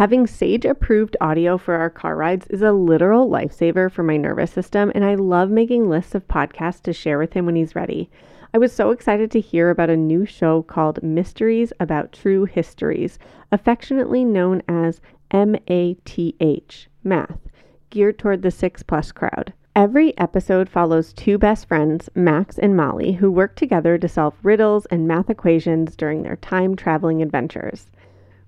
Having Sage approved audio for our car rides is a literal lifesaver for my nervous system, and I love making lists of podcasts to share with him when he's ready. I was so excited to hear about a new show called Mysteries About True Histories, affectionately known as MATH, Math, geared toward the 6 plus crowd. Every episode follows two best friends, Max and Molly, who work together to solve riddles and math equations during their time traveling adventures.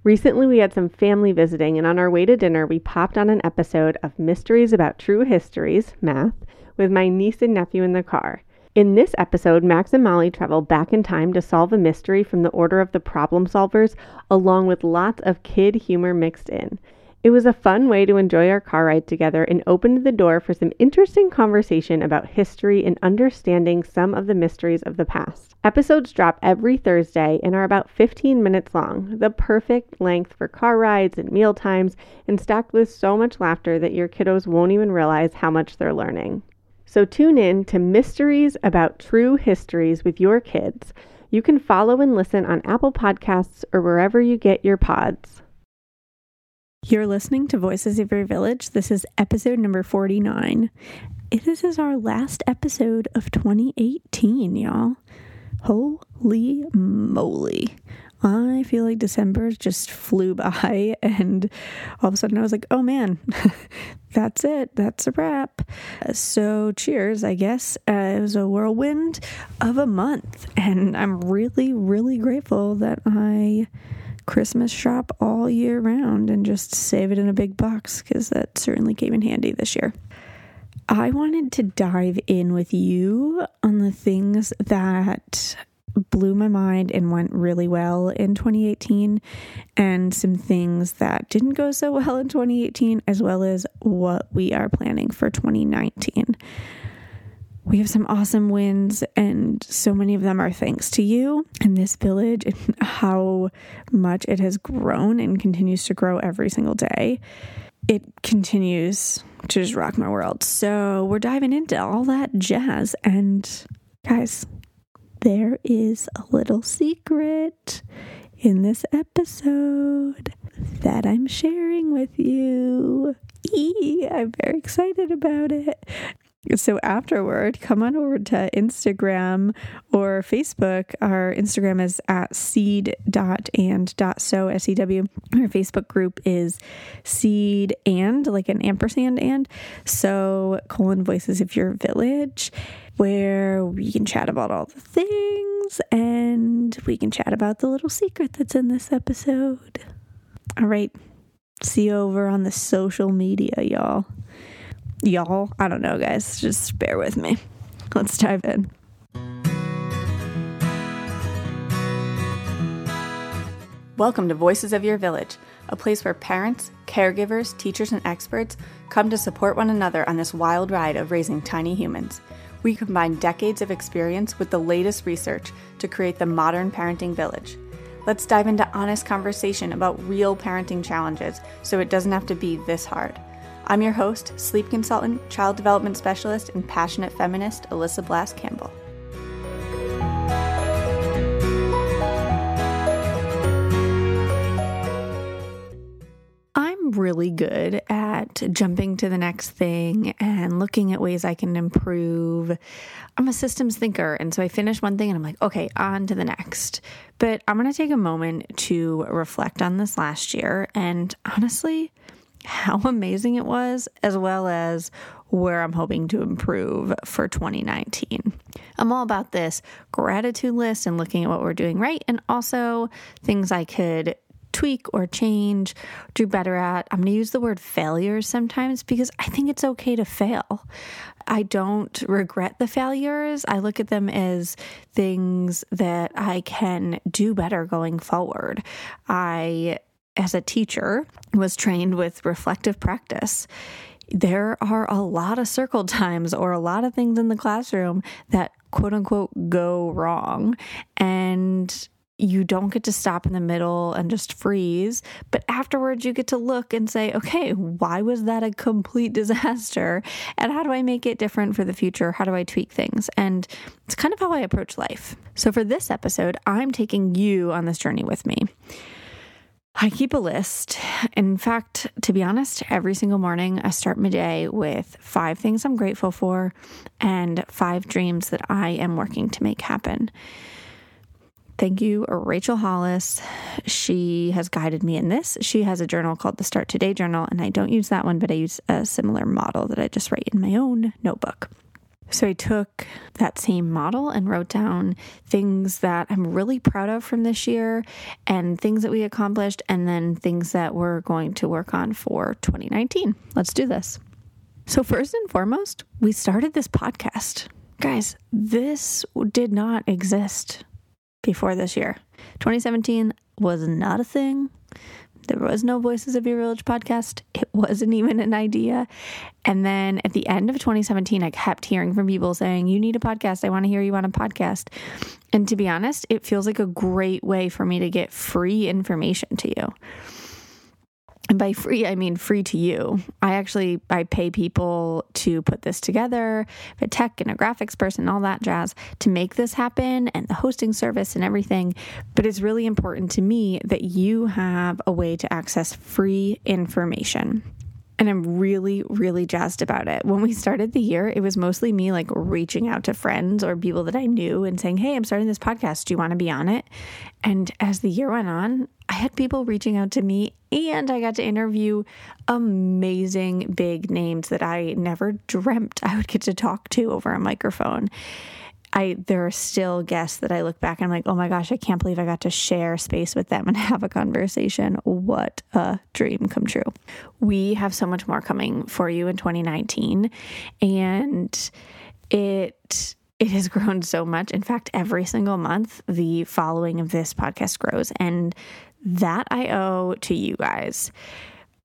Recently, we had some family visiting, and on our way to dinner, we popped on an episode of Mysteries About True Histories, Math, with my niece and nephew in the car. In this episode, Max and Molly travel back in time to solve a mystery from the order of the problem solvers, along with lots of kid humor mixed in. It was a fun way to enjoy our car ride together and opened the door for some interesting conversation about history and understanding some of the mysteries of the past. Episodes drop every Thursday and are about 15 minutes long, the perfect length for car rides and meal times, and stacked with so much laughter that your kiddos won't even realize how much they're learning. So tune in to Mysteries About True Histories with your kids. You can follow and listen on Apple Podcasts or wherever you get your pods. You're listening to Voices of Your Village. This is episode number 49. This is our last episode of 2018, y'all. Holy moly. I feel like December just flew by, and all of a sudden I was like, oh man, that's it. That's a wrap. So, cheers, I guess. Uh, it was a whirlwind of a month, and I'm really, really grateful that I Christmas shop all year round and just save it in a big box because that certainly came in handy this year. I wanted to dive in with you on the things that blew my mind and went really well in 2018, and some things that didn't go so well in 2018, as well as what we are planning for 2019. We have some awesome wins, and so many of them are thanks to you and this village and how much it has grown and continues to grow every single day. It continues to just rock my world. So, we're diving into all that jazz. And, guys, there is a little secret in this episode that I'm sharing with you. Eee, I'm very excited about it. So afterward, come on over to Instagram or Facebook. Our Instagram is at seed and seed.and.sew, S-E-W. Our Facebook group is seed and, like an ampersand and. Sew colon voices of your village, where we can chat about all the things and we can chat about the little secret that's in this episode. All right. See you over on the social media, y'all y'all. I don't know, guys. Just bear with me. Let's dive in. Welcome to Voices of Your Village, a place where parents, caregivers, teachers, and experts come to support one another on this wild ride of raising tiny humans. We combine decades of experience with the latest research to create the modern parenting village. Let's dive into honest conversation about real parenting challenges so it doesn't have to be this hard. I'm your host, sleep consultant, child development specialist, and passionate feminist, Alyssa Blask Campbell. I'm really good at jumping to the next thing and looking at ways I can improve. I'm a systems thinker, and so I finish one thing and I'm like, okay, on to the next. But I'm going to take a moment to reflect on this last year. And honestly, how amazing it was, as well as where I'm hoping to improve for 2019. I'm all about this gratitude list and looking at what we're doing right, and also things I could tweak or change, do better at. I'm going to use the word failures sometimes because I think it's okay to fail. I don't regret the failures. I look at them as things that I can do better going forward. I as a teacher, was trained with reflective practice. There are a lot of circle times or a lot of things in the classroom that quote unquote go wrong. And you don't get to stop in the middle and just freeze, but afterwards you get to look and say, okay, why was that a complete disaster? And how do I make it different for the future? How do I tweak things? And it's kind of how I approach life. So for this episode, I'm taking you on this journey with me. I keep a list. In fact, to be honest, every single morning I start my day with five things I'm grateful for and five dreams that I am working to make happen. Thank you, Rachel Hollis. She has guided me in this. She has a journal called the Start Today Journal, and I don't use that one, but I use a similar model that I just write in my own notebook. So I took that same model and wrote down things that I'm really proud of from this year and things that we accomplished, and then things that we're going to work on for 2019. Let's do this. So, first and foremost, we started this podcast. Guys, this did not exist before this year. 2017 was not a thing. There was no Voices of Your Village podcast. It wasn't even an idea. And then at the end of 2017, I kept hearing from people saying, You need a podcast. I want to hear you on a podcast. And to be honest, it feels like a great way for me to get free information to you and by free i mean free to you. I actually i pay people to put this together a tech and a graphics person all that jazz to make this happen and the hosting service and everything. But it's really important to me that you have a way to access free information and I'm really, really jazzed about it. When we started the year, it was mostly me like reaching out to friends or people that I knew and saying, Hey, I'm starting this podcast. Do you want to be on it? And as the year went on, I had people reaching out to me and I got to interview amazing big names that I never dreamt I would get to talk to over a microphone. I there are still guests that I look back and I'm like, oh my gosh, I can't believe I got to share space with them and have a conversation. What a dream come true. We have so much more coming for you in 2019 and it it has grown so much. In fact, every single month the following of this podcast grows and that I owe to you guys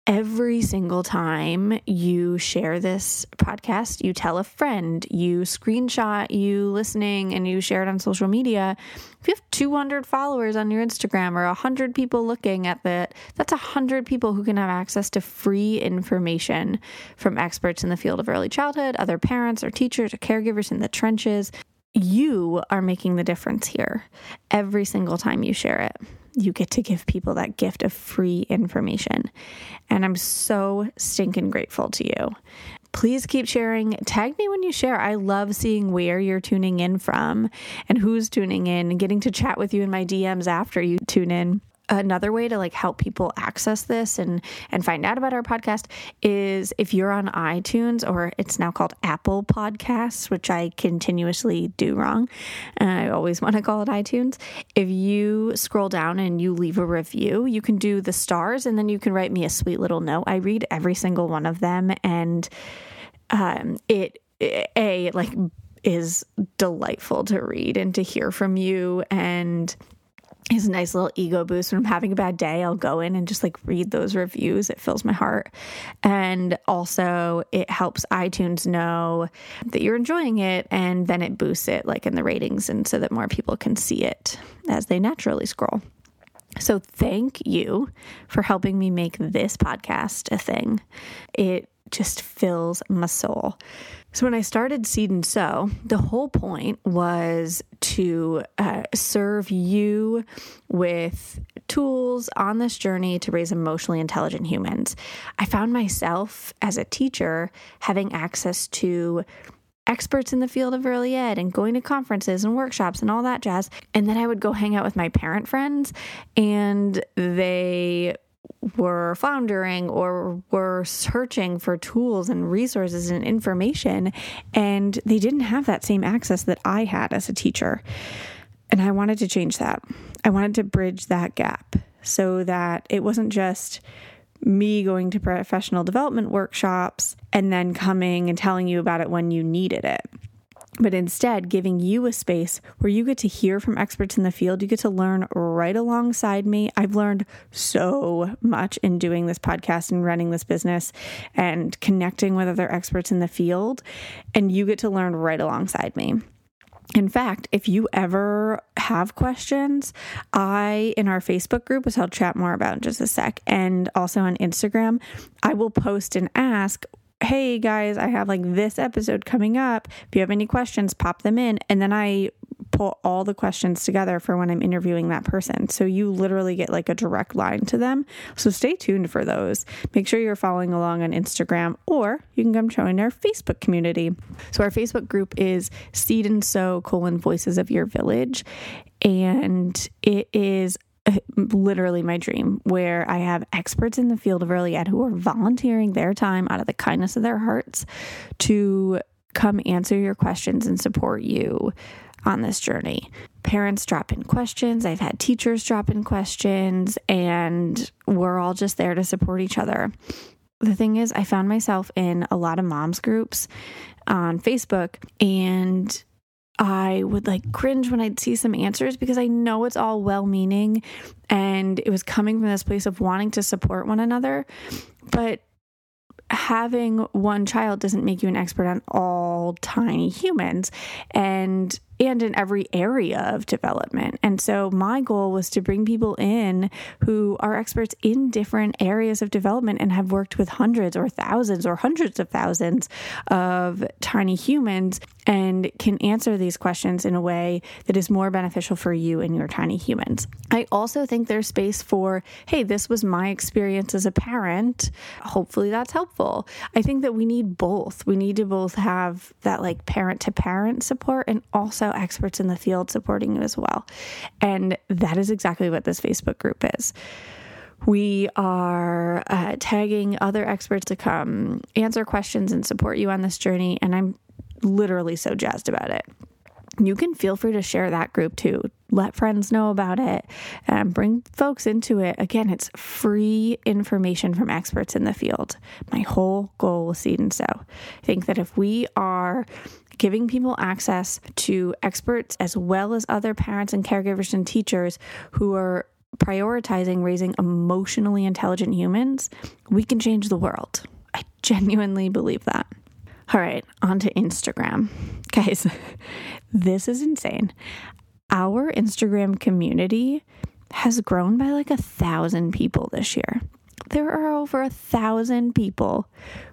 every single time you share this podcast, you tell a friend, you screenshot you listening and you share it on social media. If you have 200 followers on your Instagram or 100 people looking at that, that's 100 people who can have access to free information from experts in the field of early childhood, other parents or teachers or caregivers in the trenches. You are making the difference here every single time you share it you get to give people that gift of free information. And I'm so stinking grateful to you. Please keep sharing. Tag me when you share. I love seeing where you're tuning in from and who's tuning in and getting to chat with you in my DMs after you tune in another way to like help people access this and and find out about our podcast is if you're on iTunes or it's now called Apple Podcasts, which I continuously do wrong. And I always want to call it iTunes. If you scroll down and you leave a review, you can do the stars and then you can write me a sweet little note. I read every single one of them and um it a like is delightful to read and to hear from you and is a nice little ego boost when I'm having a bad day. I'll go in and just like read those reviews. It fills my heart. And also, it helps iTunes know that you're enjoying it. And then it boosts it like in the ratings, and so that more people can see it as they naturally scroll. So, thank you for helping me make this podcast a thing. It just fills my soul. So, when I started Seed and Sew, the whole point was to uh, serve you with tools on this journey to raise emotionally intelligent humans. I found myself as a teacher having access to experts in the field of early ed and going to conferences and workshops and all that jazz. And then I would go hang out with my parent friends, and they were floundering or were searching for tools and resources and information, and they didn't have that same access that I had as a teacher. And I wanted to change that. I wanted to bridge that gap so that it wasn't just me going to professional development workshops and then coming and telling you about it when you needed it but instead giving you a space where you get to hear from experts in the field. You get to learn right alongside me. I've learned so much in doing this podcast and running this business and connecting with other experts in the field, and you get to learn right alongside me. In fact, if you ever have questions, I, in our Facebook group, which I'll chat more about in just a sec, and also on Instagram, I will post and ask hey guys, I have like this episode coming up. If you have any questions, pop them in. And then I pull all the questions together for when I'm interviewing that person. So you literally get like a direct line to them. So stay tuned for those. Make sure you're following along on Instagram or you can come join our Facebook community. So our Facebook group is Seed and Sew colon Voices of Your Village. And it is literally my dream where I have experts in the field of early ed who are volunteering their time out of the kindness of their hearts to come answer your questions and support you on this journey. Parents drop in questions, I've had teachers drop in questions, and we're all just there to support each other. The thing is, I found myself in a lot of moms groups on Facebook, and I would like cringe when I'd see some answers because I know it's all well meaning and it was coming from this place of wanting to support one another. But having one child doesn't make you an expert on all tiny humans. And and in every area of development. And so my goal was to bring people in who are experts in different areas of development and have worked with hundreds or thousands or hundreds of thousands of tiny humans and can answer these questions in a way that is more beneficial for you and your tiny humans. I also think there's space for, hey, this was my experience as a parent. Hopefully that's helpful. I think that we need both. We need to both have that like parent to parent support and also experts in the field supporting you as well. And that is exactly what this Facebook group is. We are uh, tagging other experts to come answer questions and support you on this journey. And I'm literally so jazzed about it. You can feel free to share that group too. Let friends know about it and bring folks into it. Again, it's free information from experts in the field. My whole goal with Seed and Sew. I think that if we are giving people access to experts as well as other parents and caregivers and teachers who are prioritizing raising emotionally intelligent humans, we can change the world. I genuinely believe that. All right, on to Instagram. Guys, this is insane. Our Instagram community has grown by like a thousand people this year. There are over a thousand people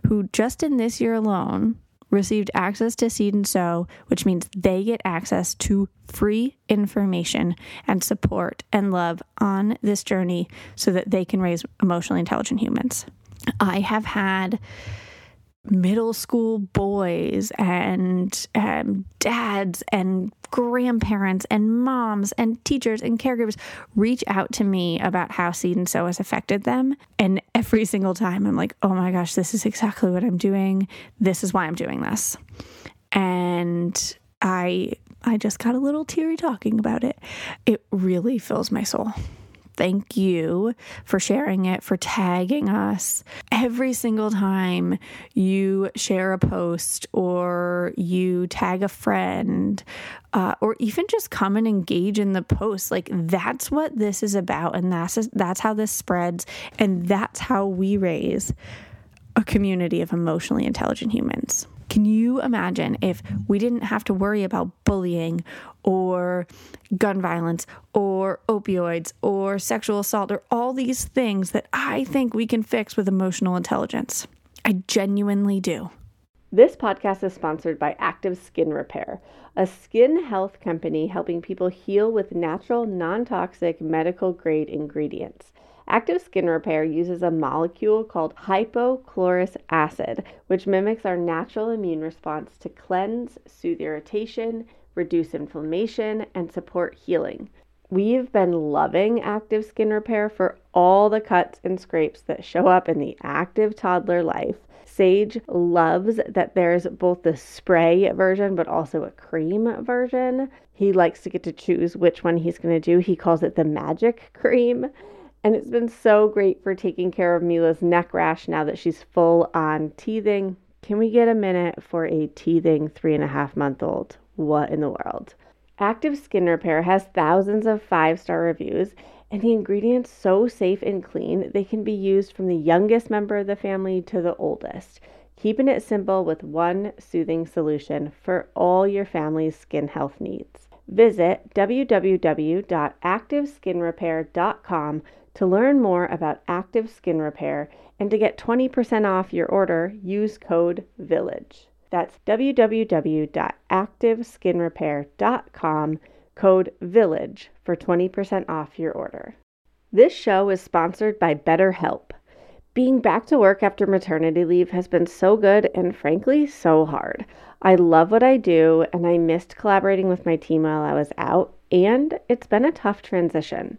who, just in this year alone, received access to Seed and Sew, which means they get access to free information and support and love on this journey so that they can raise emotionally intelligent humans. I have had middle school boys and um, dads and grandparents and moms and teachers and caregivers reach out to me about how seed and sew has affected them. And every single time I'm like, oh my gosh, this is exactly what I'm doing. This is why I'm doing this. And I I just got a little teary talking about it. It really fills my soul thank you for sharing it, for tagging us. Every single time you share a post or you tag a friend, uh, or even just come and engage in the post, like that's what this is about, and that's that's how this spreads, and that's how we raise a community of emotionally intelligent humans. Can you imagine if we didn't have to worry about bullying or gun violence or opioids or sexual assault or all these things that I think we can fix with emotional intelligence? I genuinely do. This podcast is sponsored by Active Skin Repair, a skin health company helping people heal with natural, non toxic, medical grade ingredients. Active Skin Repair uses a molecule called hypochlorous acid, which mimics our natural immune response to cleanse, soothe irritation, reduce inflammation, and support healing. We've been loving active skin repair for all the cuts and scrapes that show up in the active toddler life. Sage loves that there's both the spray version but also a cream version. He likes to get to choose which one he's going to do. He calls it the magic cream. And it's been so great for taking care of Mila's neck rash now that she's full on teething. Can we get a minute for a teething three and a half month old? What in the world? Active Skin Repair has thousands of five star reviews, and the ingredients so safe and clean they can be used from the youngest member of the family to the oldest, keeping it simple with one soothing solution for all your family's skin health needs. Visit www.activeskinrepair.com to learn more about active skin repair and to get 20% off your order, use code VILLAGE. That's www.activeskinrepair.com, code VILLAGE for 20% off your order. This show is sponsored by BetterHelp. Being back to work after maternity leave has been so good and frankly so hard. I love what I do and I missed collaborating with my team while I was out, and it's been a tough transition.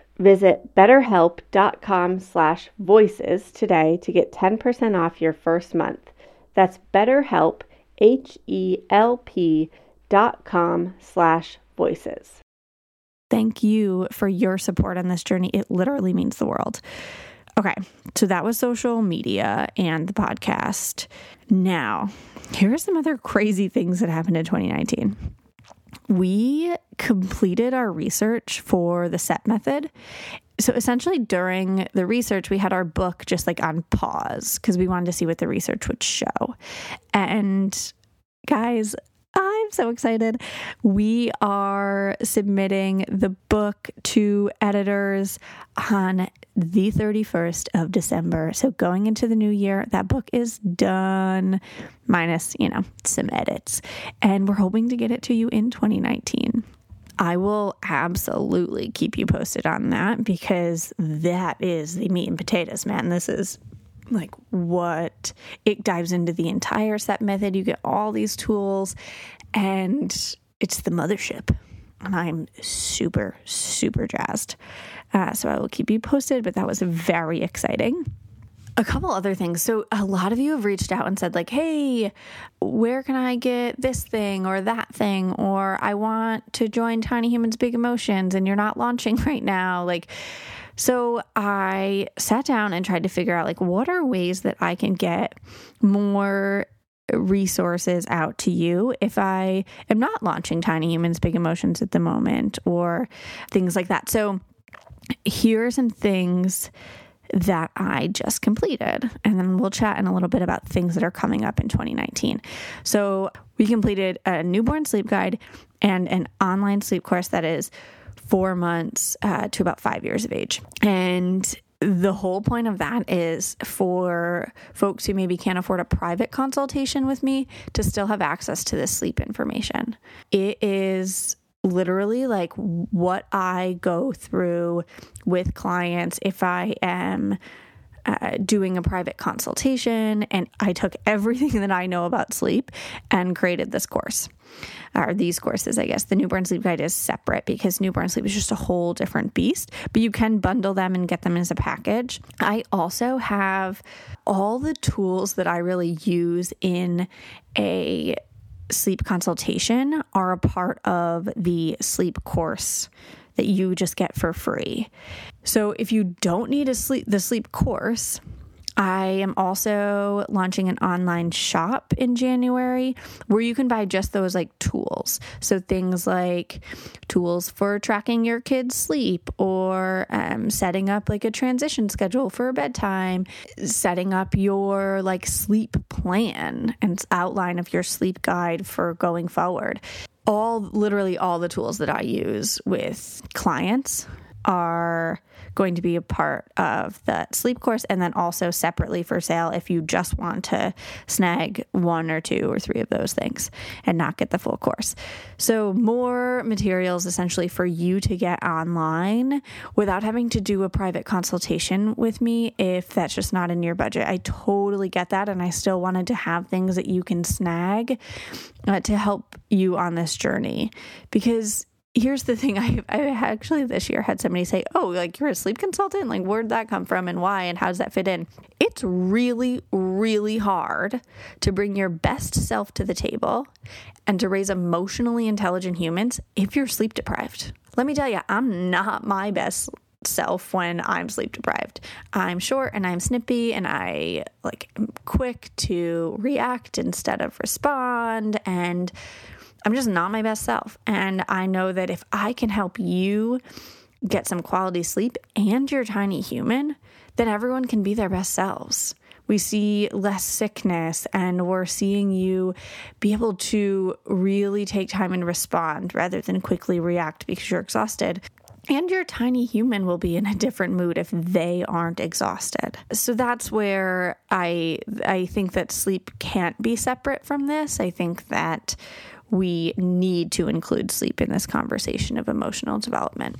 Visit betterhelp.com slash voices today to get 10% off your first month. That's betterhelp, H-E-L-P dot com slash voices. Thank you for your support on this journey. It literally means the world. Okay, so that was social media and the podcast. Now, here are some other crazy things that happened in 2019 we completed our research for the set method. So essentially, during the research, we had our book just like on pause because we wanted to see what the research would show. And guys, I'm so excited. We are submitting the book to editors on the 31st of December. So going into the new year, that book is done, minus, you know, some edits. And we're hoping to get it to you in 2019. I will absolutely keep you posted on that because that is the meat and potatoes, man. This is like what it dives into the entire set method. You get all these tools, and it's the mothership. And I'm super, super jazzed. Uh, so I will keep you posted, but that was very exciting. A couple other things. So, a lot of you have reached out and said, like, hey, where can I get this thing or that thing? Or I want to join Tiny Humans Big Emotions and you're not launching right now. Like, so I sat down and tried to figure out, like, what are ways that I can get more resources out to you if I am not launching Tiny Humans Big Emotions at the moment or things like that. So, here are some things that I just completed. And then we'll chat in a little bit about things that are coming up in 2019. So, we completed a newborn sleep guide and an online sleep course that is four months uh, to about five years of age. And the whole point of that is for folks who maybe can't afford a private consultation with me to still have access to this sleep information. It is literally like what I go through with clients if I am uh, doing a private consultation. And I took everything that I know about sleep and created this course or these courses, I guess. The newborn sleep guide is separate because newborn sleep is just a whole different beast, but you can bundle them and get them as a package. I also have all the tools that I really use in a sleep consultation are a part of the sleep course that you just get for free. So if you don't need a sleep the sleep course, I am also launching an online shop in January where you can buy just those like tools. So things like tools for tracking your kids' sleep or um, setting up like a transition schedule for bedtime, setting up your like sleep plan and outline of your sleep guide for going forward. All literally all the tools that I use with clients are going to be a part of the sleep course and then also separately for sale if you just want to snag one or two or three of those things and not get the full course. So, more materials essentially for you to get online without having to do a private consultation with me if that's just not in your budget. I totally get that. And I still wanted to have things that you can snag uh, to help you on this journey because here's the thing. I, I actually this year had somebody say oh like you're a sleep consultant? Like where'd that come from and why and how does that fit in? It's really really hard to bring your best self to the table and to raise emotionally intelligent humans if you're sleep deprived. Let me tell you i'm not my best self when i'm sleep deprived. I'm short and i'm snippy and i like am quick to react instead of respond and I'm just not my best self. And I know that if I can help you get some quality sleep and you're tiny human, then everyone can be their best selves. We see less sickness and we're seeing you be able to really take time and respond rather than quickly react because you're exhausted. And your tiny human will be in a different mood if they aren't exhausted. So that's where I I think that sleep can't be separate from this. I think that we need to include sleep in this conversation of emotional development.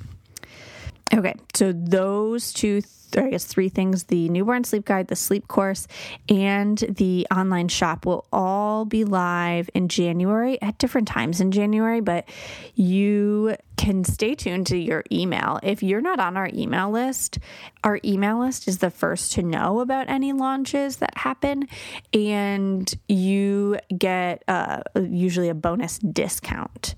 Okay, so those two, I guess three things the newborn sleep guide, the sleep course, and the online shop will all be live in January at different times in January, but you can stay tuned to your email. If you're not on our email list, our email list is the first to know about any launches that happen, and you get uh, usually a bonus discount.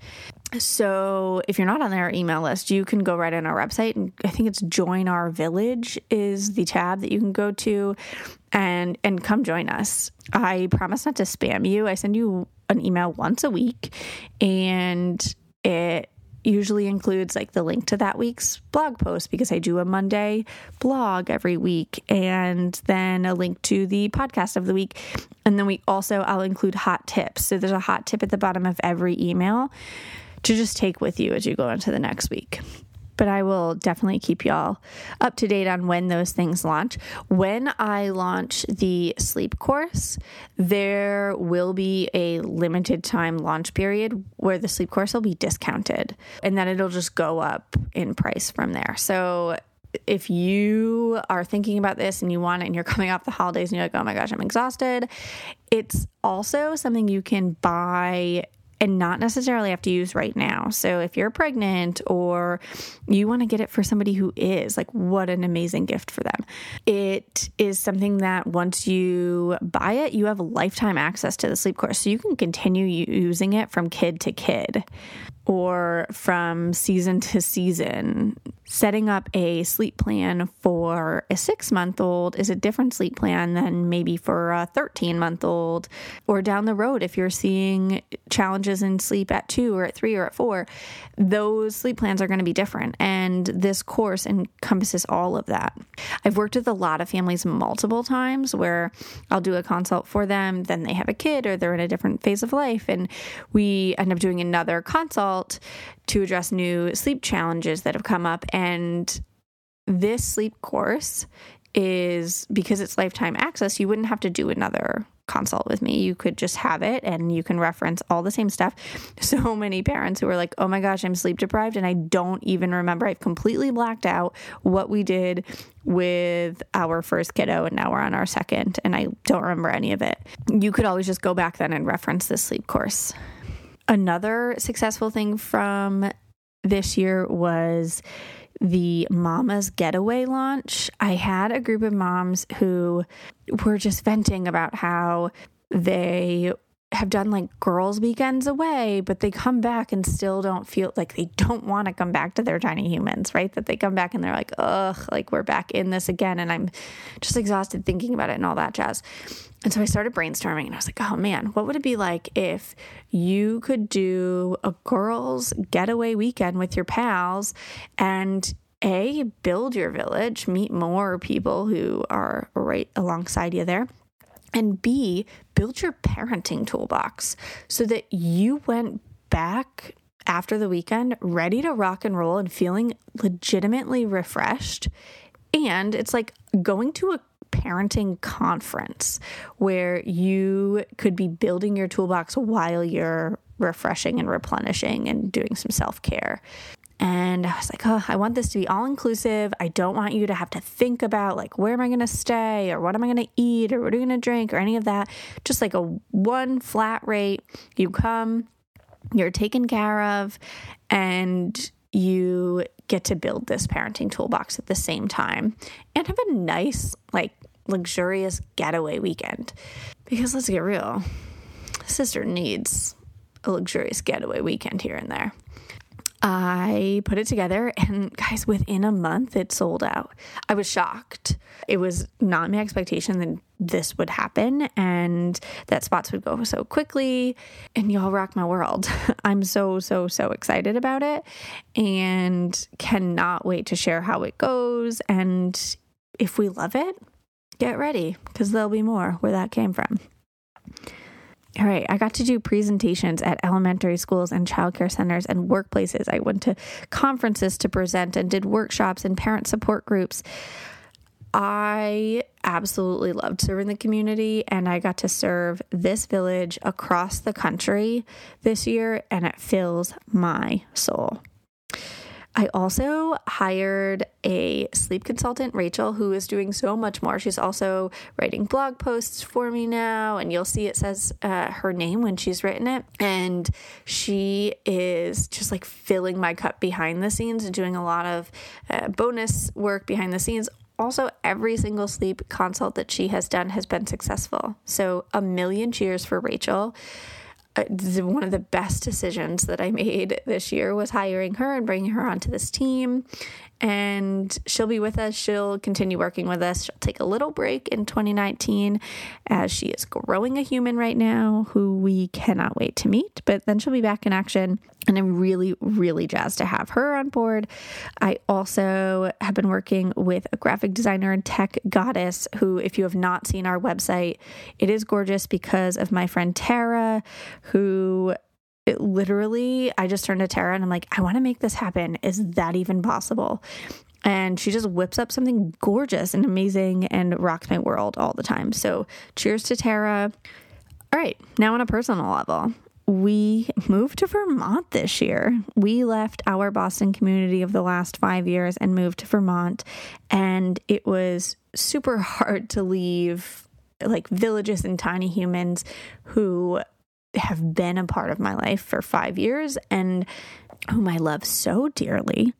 So if you're not on their email list, you can go right on our website and I think it's join our village is the tab that you can go to and and come join us. I promise not to spam you. I send you an email once a week and it usually includes like the link to that week's blog post because I do a Monday blog every week and then a link to the podcast of the week. And then we also I'll include hot tips. So there's a hot tip at the bottom of every email to just take with you as you go into the next week. But I will definitely keep y'all up to date on when those things launch. When I launch the sleep course, there will be a limited time launch period where the sleep course will be discounted and then it'll just go up in price from there. So if you are thinking about this and you want it and you're coming off the holidays and you're like, oh my gosh, I'm exhausted, it's also something you can buy and not necessarily have to use right now. So if you're pregnant or you want to get it for somebody who is, like what an amazing gift for them. It is something that once you buy it, you have lifetime access to the sleep course. So you can continue using it from kid to kid or from season to season. Setting up a sleep plan for a six month old is a different sleep plan than maybe for a 13 month old. Or down the road, if you're seeing challenges in sleep at two or at three or at four, those sleep plans are going to be different. And this course encompasses all of that. I've worked with a lot of families multiple times where I'll do a consult for them, then they have a kid or they're in a different phase of life, and we end up doing another consult to address new sleep challenges that have come up. And this sleep course is because it's lifetime access, you wouldn't have to do another consult with me. You could just have it and you can reference all the same stuff. So many parents who are like, oh my gosh, I'm sleep deprived and I don't even remember. I've completely blacked out what we did with our first kiddo and now we're on our second and I don't remember any of it. You could always just go back then and reference this sleep course. Another successful thing from this year was the Mama's Getaway launch. I had a group of moms who were just venting about how they have done like girls' weekends away, but they come back and still don't feel like they don't want to come back to their tiny humans, right? That they come back and they're like, ugh, like we're back in this again. And I'm just exhausted thinking about it and all that jazz. And so I started brainstorming and I was like, oh man, what would it be like if you could do a girls' getaway weekend with your pals and a build your village, meet more people who are right alongside you there and B, build your parenting toolbox so that you went back after the weekend ready to rock and roll and feeling legitimately refreshed. And it's like going to a parenting conference where you could be building your toolbox while you're refreshing and replenishing and doing some self care. And I was like, oh, I want this to be all inclusive. I don't want you to have to think about like where am I going to stay or what am I going to eat or what are you going to drink or any of that. Just like a one flat rate. You come, you're taken care of and you get to build this parenting toolbox at the same time and have a nice, like, luxurious getaway weekend. Because let's get real, sister needs a luxurious getaway weekend here and there. I put it together, and guys, within a month, it sold out. I was shocked. It was not my expectation that this would happen and that spots would go so quickly. And y'all rock my world. I'm so, so, so excited about it and cannot wait to share how it goes. And if we love it, get ready because there'll be more where that came from. All right, I got to do presentations at elementary schools and childcare centers and workplaces. I went to conferences to present and did workshops and parent support groups. I absolutely loved serving the community, and I got to serve this village across the country this year, and it fills my soul. I also hired a sleep consultant, Rachel, who is doing so much more. She's also writing blog posts for me now, and you'll see it says uh, her name when she's written it. And she is just like filling my cup behind the scenes and doing a lot of uh, bonus work behind the scenes. Also, every single sleep consult that she has done has been successful. So, a million cheers for Rachel. Uh, one of the best decisions that I made this year was hiring her and bringing her onto this team and she'll be with us. She'll continue working with us. She'll take a little break in 2019 as she is growing a human right now who we cannot wait to meet, but then she'll be back in action. And I'm really, really jazzed to have her on board. I also have been working with a graphic designer and tech goddess who, if you have not seen our website, it is gorgeous because of my friend Tara, who it literally, I just turned to Tara and I'm like, I want to make this happen. Is that even possible? And she just whips up something gorgeous and amazing and rocks my world all the time. So, cheers to Tara. All right, now on a personal level, we moved to Vermont this year. We left our Boston community of the last five years and moved to Vermont. And it was super hard to leave like villages and tiny humans who have been a part of my life for five years and whom I love so dearly.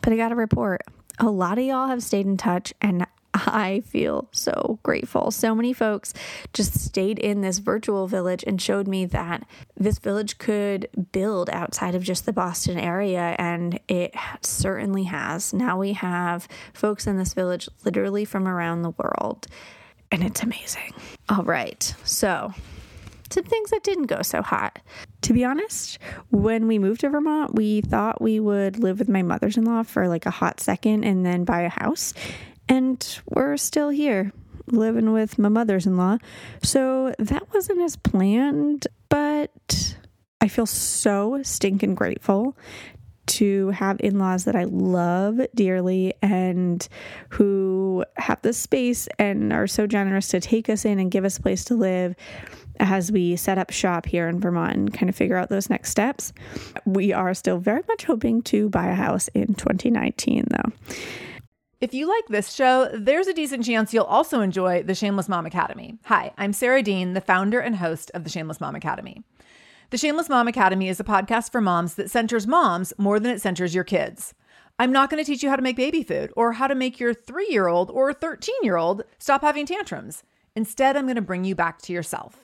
But I got to report a lot of y'all have stayed in touch, and I feel so grateful. So many folks just stayed in this virtual village and showed me that this village could build outside of just the Boston area, and it certainly has. Now we have folks in this village literally from around the world, and it's amazing. All right, so some things that didn't go so hot. To be honest, when we moved to Vermont, we thought we would live with my mother's in law for like a hot second and then buy a house. And we're still here living with my mother's in law. So that wasn't as planned, but I feel so stinking grateful to have in laws that I love dearly and who have the space and are so generous to take us in and give us a place to live as we set up shop here in Vermont and kind of figure out those next steps. We are still very much hoping to buy a house in 2019, though. If you like this show, there's a decent chance you'll also enjoy the Shameless Mom Academy. Hi, I'm Sarah Dean, the founder and host of the Shameless Mom Academy. The Shameless Mom Academy is a podcast for moms that centers moms more than it centers your kids. I'm not going to teach you how to make baby food or how to make your three year old or 13 year old stop having tantrums. Instead, I'm going to bring you back to yourself.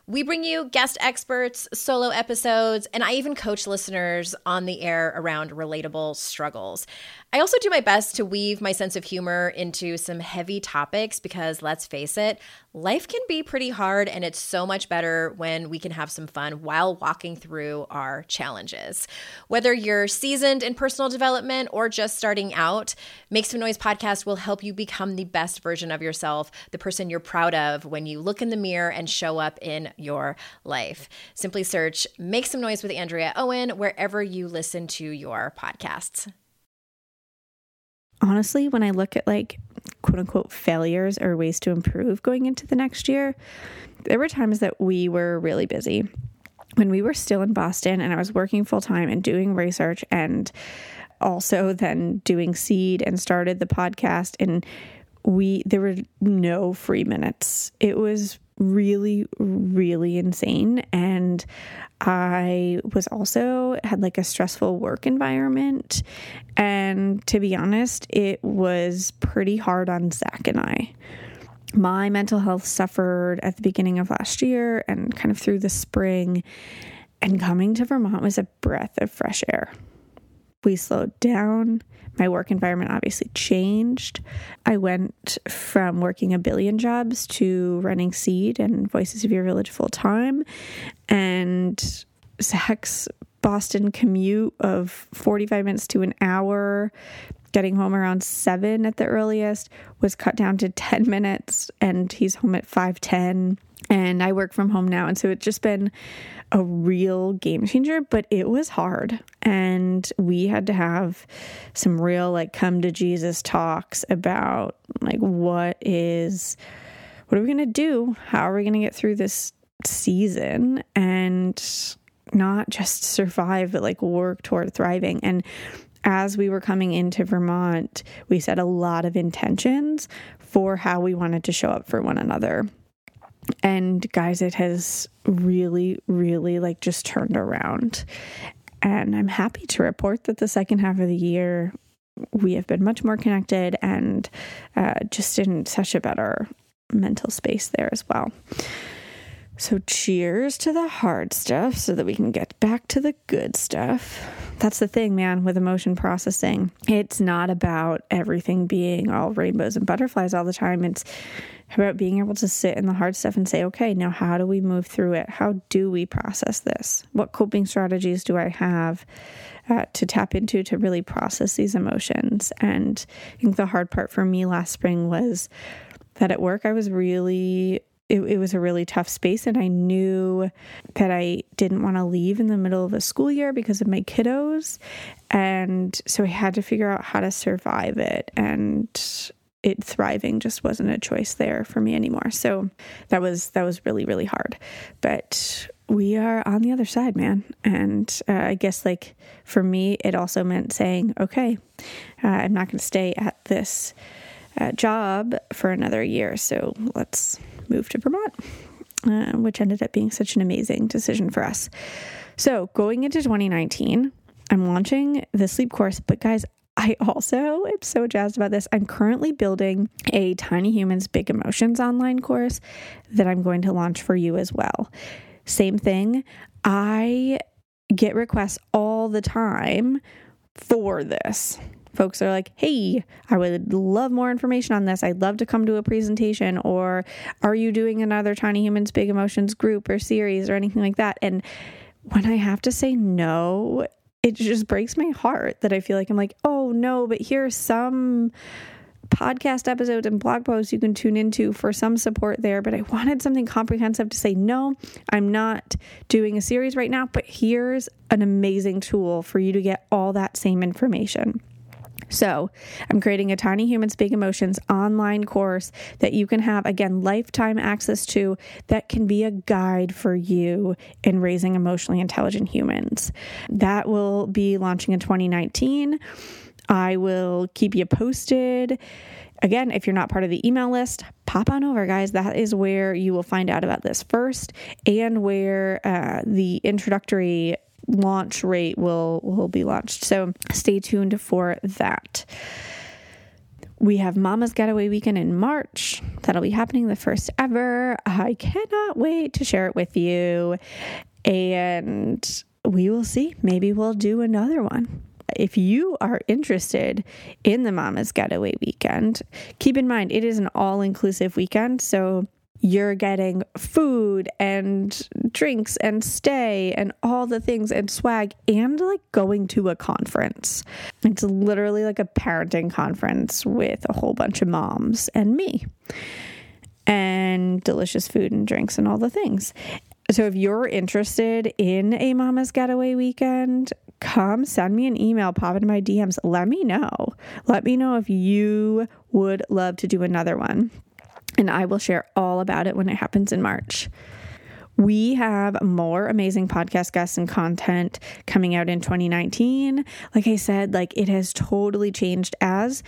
We bring you guest experts, solo episodes, and I even coach listeners on the air around relatable struggles. I also do my best to weave my sense of humor into some heavy topics because let's face it, life can be pretty hard and it's so much better when we can have some fun while walking through our challenges. Whether you're seasoned in personal development or just starting out, Make Some Noise podcast will help you become the best version of yourself, the person you're proud of when you look in the mirror and show up in your life. Simply search Make Some Noise with Andrea Owen wherever you listen to your podcasts honestly, when I look at like quote unquote failures or ways to improve going into the next year, there were times that we were really busy. When we were still in Boston and I was working full time and doing research and also then doing seed and started the podcast and we there were no free minutes. It was really really insane and I was also had like a stressful work environment. And to be honest, it was pretty hard on Zach and I. My mental health suffered at the beginning of last year and kind of through the spring. And coming to Vermont was a breath of fresh air. We slowed down. My work environment obviously changed. I went from working a billion jobs to running Seed and Voices of Your Village full time. And Zach's Boston commute of 45 minutes to an hour, getting home around seven at the earliest, was cut down to 10 minutes, and he's home at 5:10. And I work from home now, and so it's just been a real game changer, but it was hard. And we had to have some real like come to Jesus talks about like what is what are we going to do? How are we going to get through this season and not just survive but like work toward thriving and as we were coming into Vermont, we set a lot of intentions for how we wanted to show up for one another. And guys, it has really, really like just turned around. And I'm happy to report that the second half of the year, we have been much more connected and uh, just in such a better mental space there as well. So, cheers to the hard stuff so that we can get back to the good stuff. That's the thing, man, with emotion processing. It's not about everything being all rainbows and butterflies all the time. It's about being able to sit in the hard stuff and say, okay, now how do we move through it? How do we process this? What coping strategies do I have uh, to tap into to really process these emotions? And I think the hard part for me last spring was that at work I was really it, it, was a really tough space and i knew that i didn't want to leave in the middle of a school year because of my kiddos and so i had to figure out how to survive it and it thriving just wasn't a choice there for me anymore. So that was that was really really hard. But we are on the other side, man. And uh, I guess like for me, it also meant saying, okay, uh, I'm not going to stay at this uh, job for another year. So let's move to Vermont, uh, which ended up being such an amazing decision for us. So going into 2019. I'm launching the sleep course, but guys, I also am so jazzed about this. I'm currently building a Tiny Humans Big Emotions online course that I'm going to launch for you as well. Same thing. I get requests all the time for this. Folks are like, hey, I would love more information on this. I'd love to come to a presentation. Or are you doing another Tiny Humans Big Emotions group or series or anything like that? And when I have to say no, it just breaks my heart that I feel like I'm like, oh no, but here's some podcast episodes and blog posts you can tune into for some support there. But I wanted something comprehensive to say, no, I'm not doing a series right now, but here's an amazing tool for you to get all that same information. So, I'm creating a Tiny Humans Big Emotions online course that you can have, again, lifetime access to that can be a guide for you in raising emotionally intelligent humans. That will be launching in 2019. I will keep you posted. Again, if you're not part of the email list, pop on over, guys. That is where you will find out about this first and where uh, the introductory launch rate will will be launched. So stay tuned for that. We have Mama's Getaway Weekend in March. That'll be happening the first ever. I cannot wait to share it with you. And we will see. Maybe we'll do another one. If you are interested in the Mama's Getaway Weekend, keep in mind it is an all inclusive weekend. So you're getting food and drinks and stay and all the things and swag and like going to a conference. It's literally like a parenting conference with a whole bunch of moms and me and delicious food and drinks and all the things. So if you're interested in a mama's getaway weekend, come send me an email, pop into my DMs. Let me know. Let me know if you would love to do another one and I will share all about it when it happens in March. We have more amazing podcast guests and content coming out in 2019. Like I said, like it has totally changed as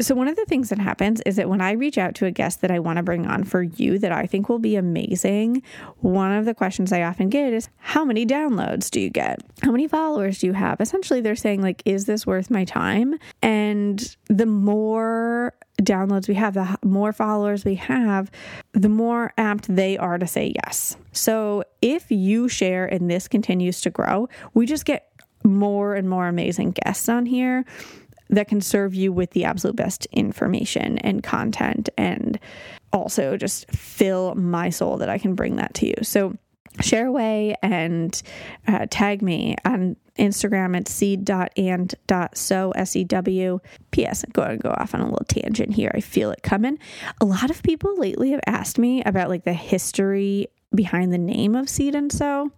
so one of the things that happens is that when I reach out to a guest that I want to bring on for you that I think will be amazing, one of the questions I often get is how many downloads do you get? How many followers do you have? Essentially they're saying like is this worth my time? And the more downloads we have, the more followers we have, the more apt they are to say yes. So if you share and this continues to grow, we just get more and more amazing guests on here that can serve you with the absolute best information and content and also just fill my soul that I can bring that to you. So share away and uh, tag me on Instagram at seed.and.sew, S-E-W. P.S. I'm going to go off on a little tangent here. I feel it coming. A lot of people lately have asked me about like the history behind the name of Seed and Sew.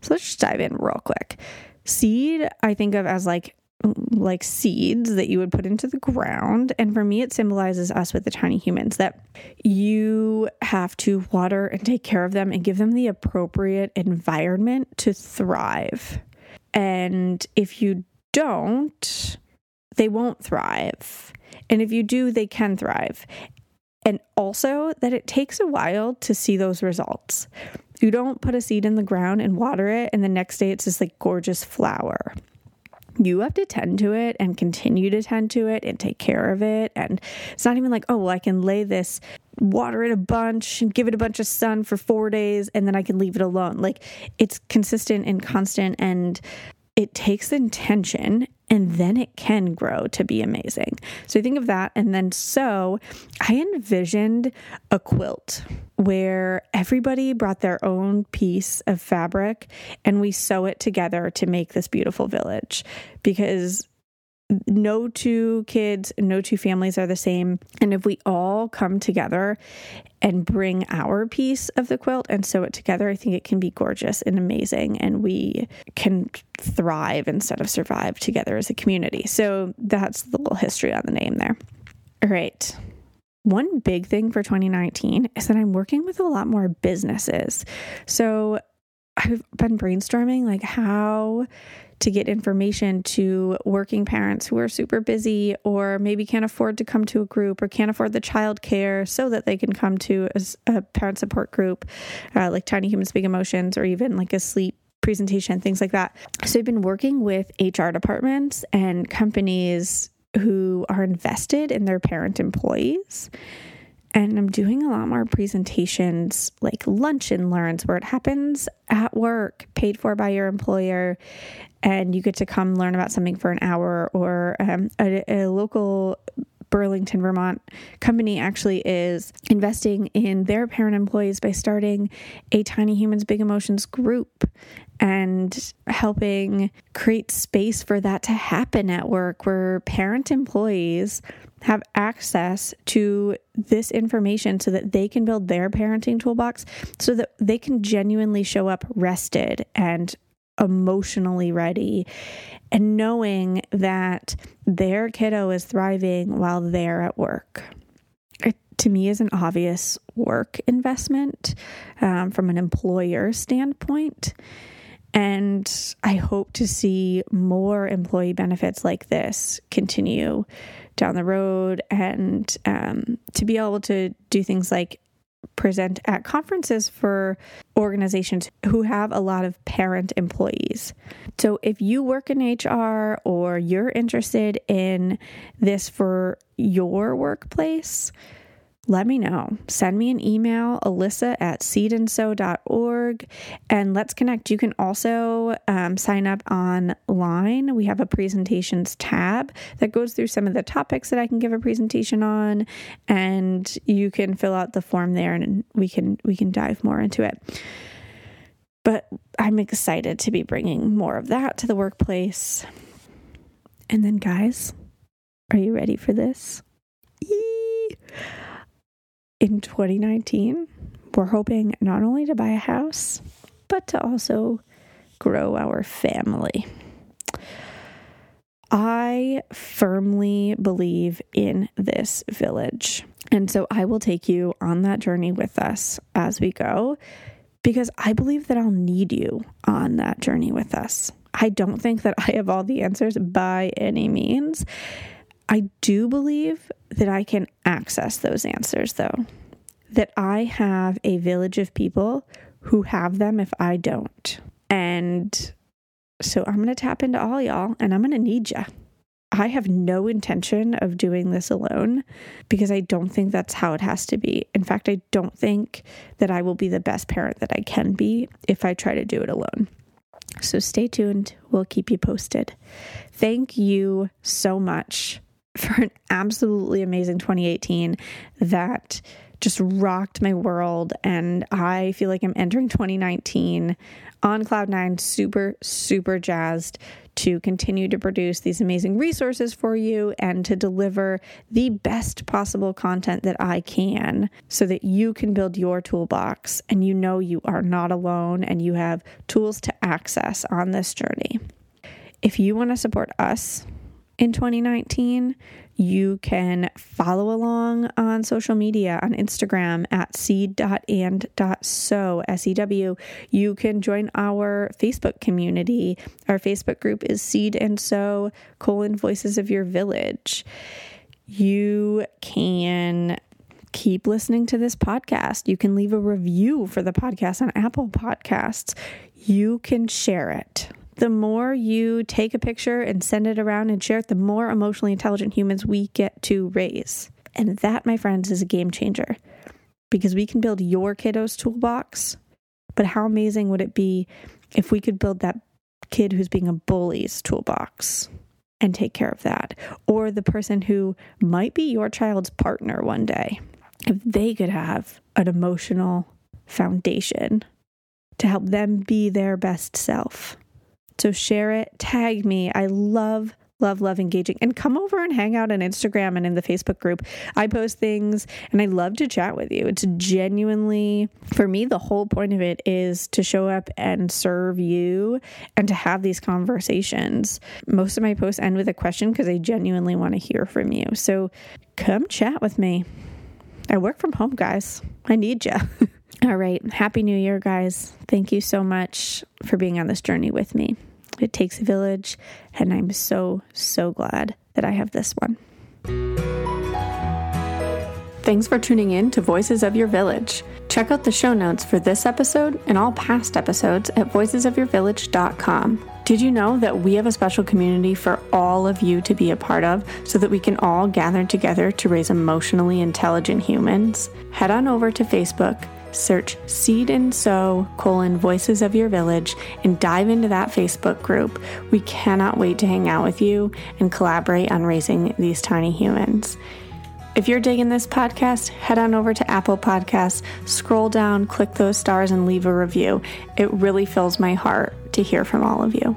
So let's just dive in real quick. Seed, I think of as like like seeds that you would put into the ground. And for me, it symbolizes us with the tiny humans that you have to water and take care of them and give them the appropriate environment to thrive. And if you don't, they won't thrive. And if you do, they can thrive. And also that it takes a while to see those results. You don't put a seed in the ground and water it, and the next day it's this like gorgeous flower you have to tend to it and continue to tend to it and take care of it. And it's not even like, oh, well, I can lay this, water it a bunch and give it a bunch of sun for four days and then I can leave it alone. Like it's consistent and constant and it takes intention and then it can grow to be amazing. So think of that. And then so I envisioned a quilt where everybody brought their own piece of fabric and we sew it together to make this beautiful village because no two kids, no two families are the same. And if we all come together and bring our piece of the quilt and sew it together, I think it can be gorgeous and amazing. And we can thrive instead of survive together as a community. So that's the little history on the name there. All right. One big thing for 2019 is that I'm working with a lot more businesses. So I've been brainstorming like how to get information to working parents who are super busy or maybe can't afford to come to a group or can't afford the childcare so that they can come to a, a parent support group uh, like Tiny Humans Big Emotions or even like a sleep presentation, things like that. So I've been working with HR departments and companies who are invested in their parent employees and I'm doing a lot more presentations like lunch and learns where it happens at work, paid for by your employer, and you get to come learn about something for an hour. Or um, a, a local Burlington, Vermont company actually is investing in their parent employees by starting a Tiny Humans Big Emotions group and helping create space for that to happen at work where parent employees have access to this information so that they can build their parenting toolbox so that they can genuinely show up rested and emotionally ready and knowing that their kiddo is thriving while they're at work. It, to me, is an obvious work investment um, from an employer standpoint. And I hope to see more employee benefits like this continue down the road and um, to be able to do things like present at conferences for organizations who have a lot of parent employees. So if you work in HR or you're interested in this for your workplace, let me know. Send me an email, alyssa at seedandsew.org, and let's connect. You can also um, sign up online. We have a presentations tab that goes through some of the topics that I can give a presentation on, and you can fill out the form there, and we can we can dive more into it. But I'm excited to be bringing more of that to the workplace. And then, guys, are you ready for this? Eee! In 2019, we're hoping not only to buy a house, but to also grow our family. I firmly believe in this village. And so I will take you on that journey with us as we go because I believe that I'll need you on that journey with us. I don't think that I have all the answers by any means. I do believe that I can access those answers, though. That I have a village of people who have them if I don't. And so I'm going to tap into all y'all and I'm going to need you. I have no intention of doing this alone because I don't think that's how it has to be. In fact, I don't think that I will be the best parent that I can be if I try to do it alone. So stay tuned. We'll keep you posted. Thank you so much for an absolutely amazing 2018 that just rocked my world. And I feel like I'm entering 2019 on Cloud9, super, super jazzed to continue to produce these amazing resources for you and to deliver the best possible content that I can so that you can build your toolbox and you know you are not alone and you have tools to access on this journey. If you want to support us, in 2019, you can follow along on social media on Instagram at seed.and.sew, S E W. You can join our Facebook community. Our Facebook group is Seed and Sew, colon, Voices of Your Village. You can keep listening to this podcast. You can leave a review for the podcast on Apple Podcasts. You can share it the more you take a picture and send it around and share it, the more emotionally intelligent humans we get to raise. And that, my friends, is a game changer because we can build your kiddo's toolbox. But how amazing would it be if we could build that kid who's being a bully's toolbox and take care of that? Or the person who might be your child's partner one day, if they could have an emotional foundation to help them be their best self. So share it, tag me. I love love, love engaging. And come over and hang out on Instagram and in the Facebook group. I post things and I love to chat with you. It's genuinely, for me, the whole point of it is to show up and serve you and to have these conversations. Most of my posts end with a question because I genuinely want to hear from you. So come chat with me. I work from home, guys. I need you. All right. Happy New Year, guys. Thank you so much for being on this journey with me. It takes a village, and I'm so, so glad that I have this one. Thanks for tuning in to Voices of Your Village. Check out the show notes for this episode and all past episodes at voicesofyourvillage.com. Did you know that we have a special community for all of you to be a part of so that we can all gather together to raise emotionally intelligent humans? Head on over to Facebook search Seed and Sew colon Voices of Your Village and dive into that Facebook group. We cannot wait to hang out with you and collaborate on raising these tiny humans. If you're digging this podcast, head on over to Apple Podcasts, scroll down, click those stars, and leave a review. It really fills my heart to hear from all of you.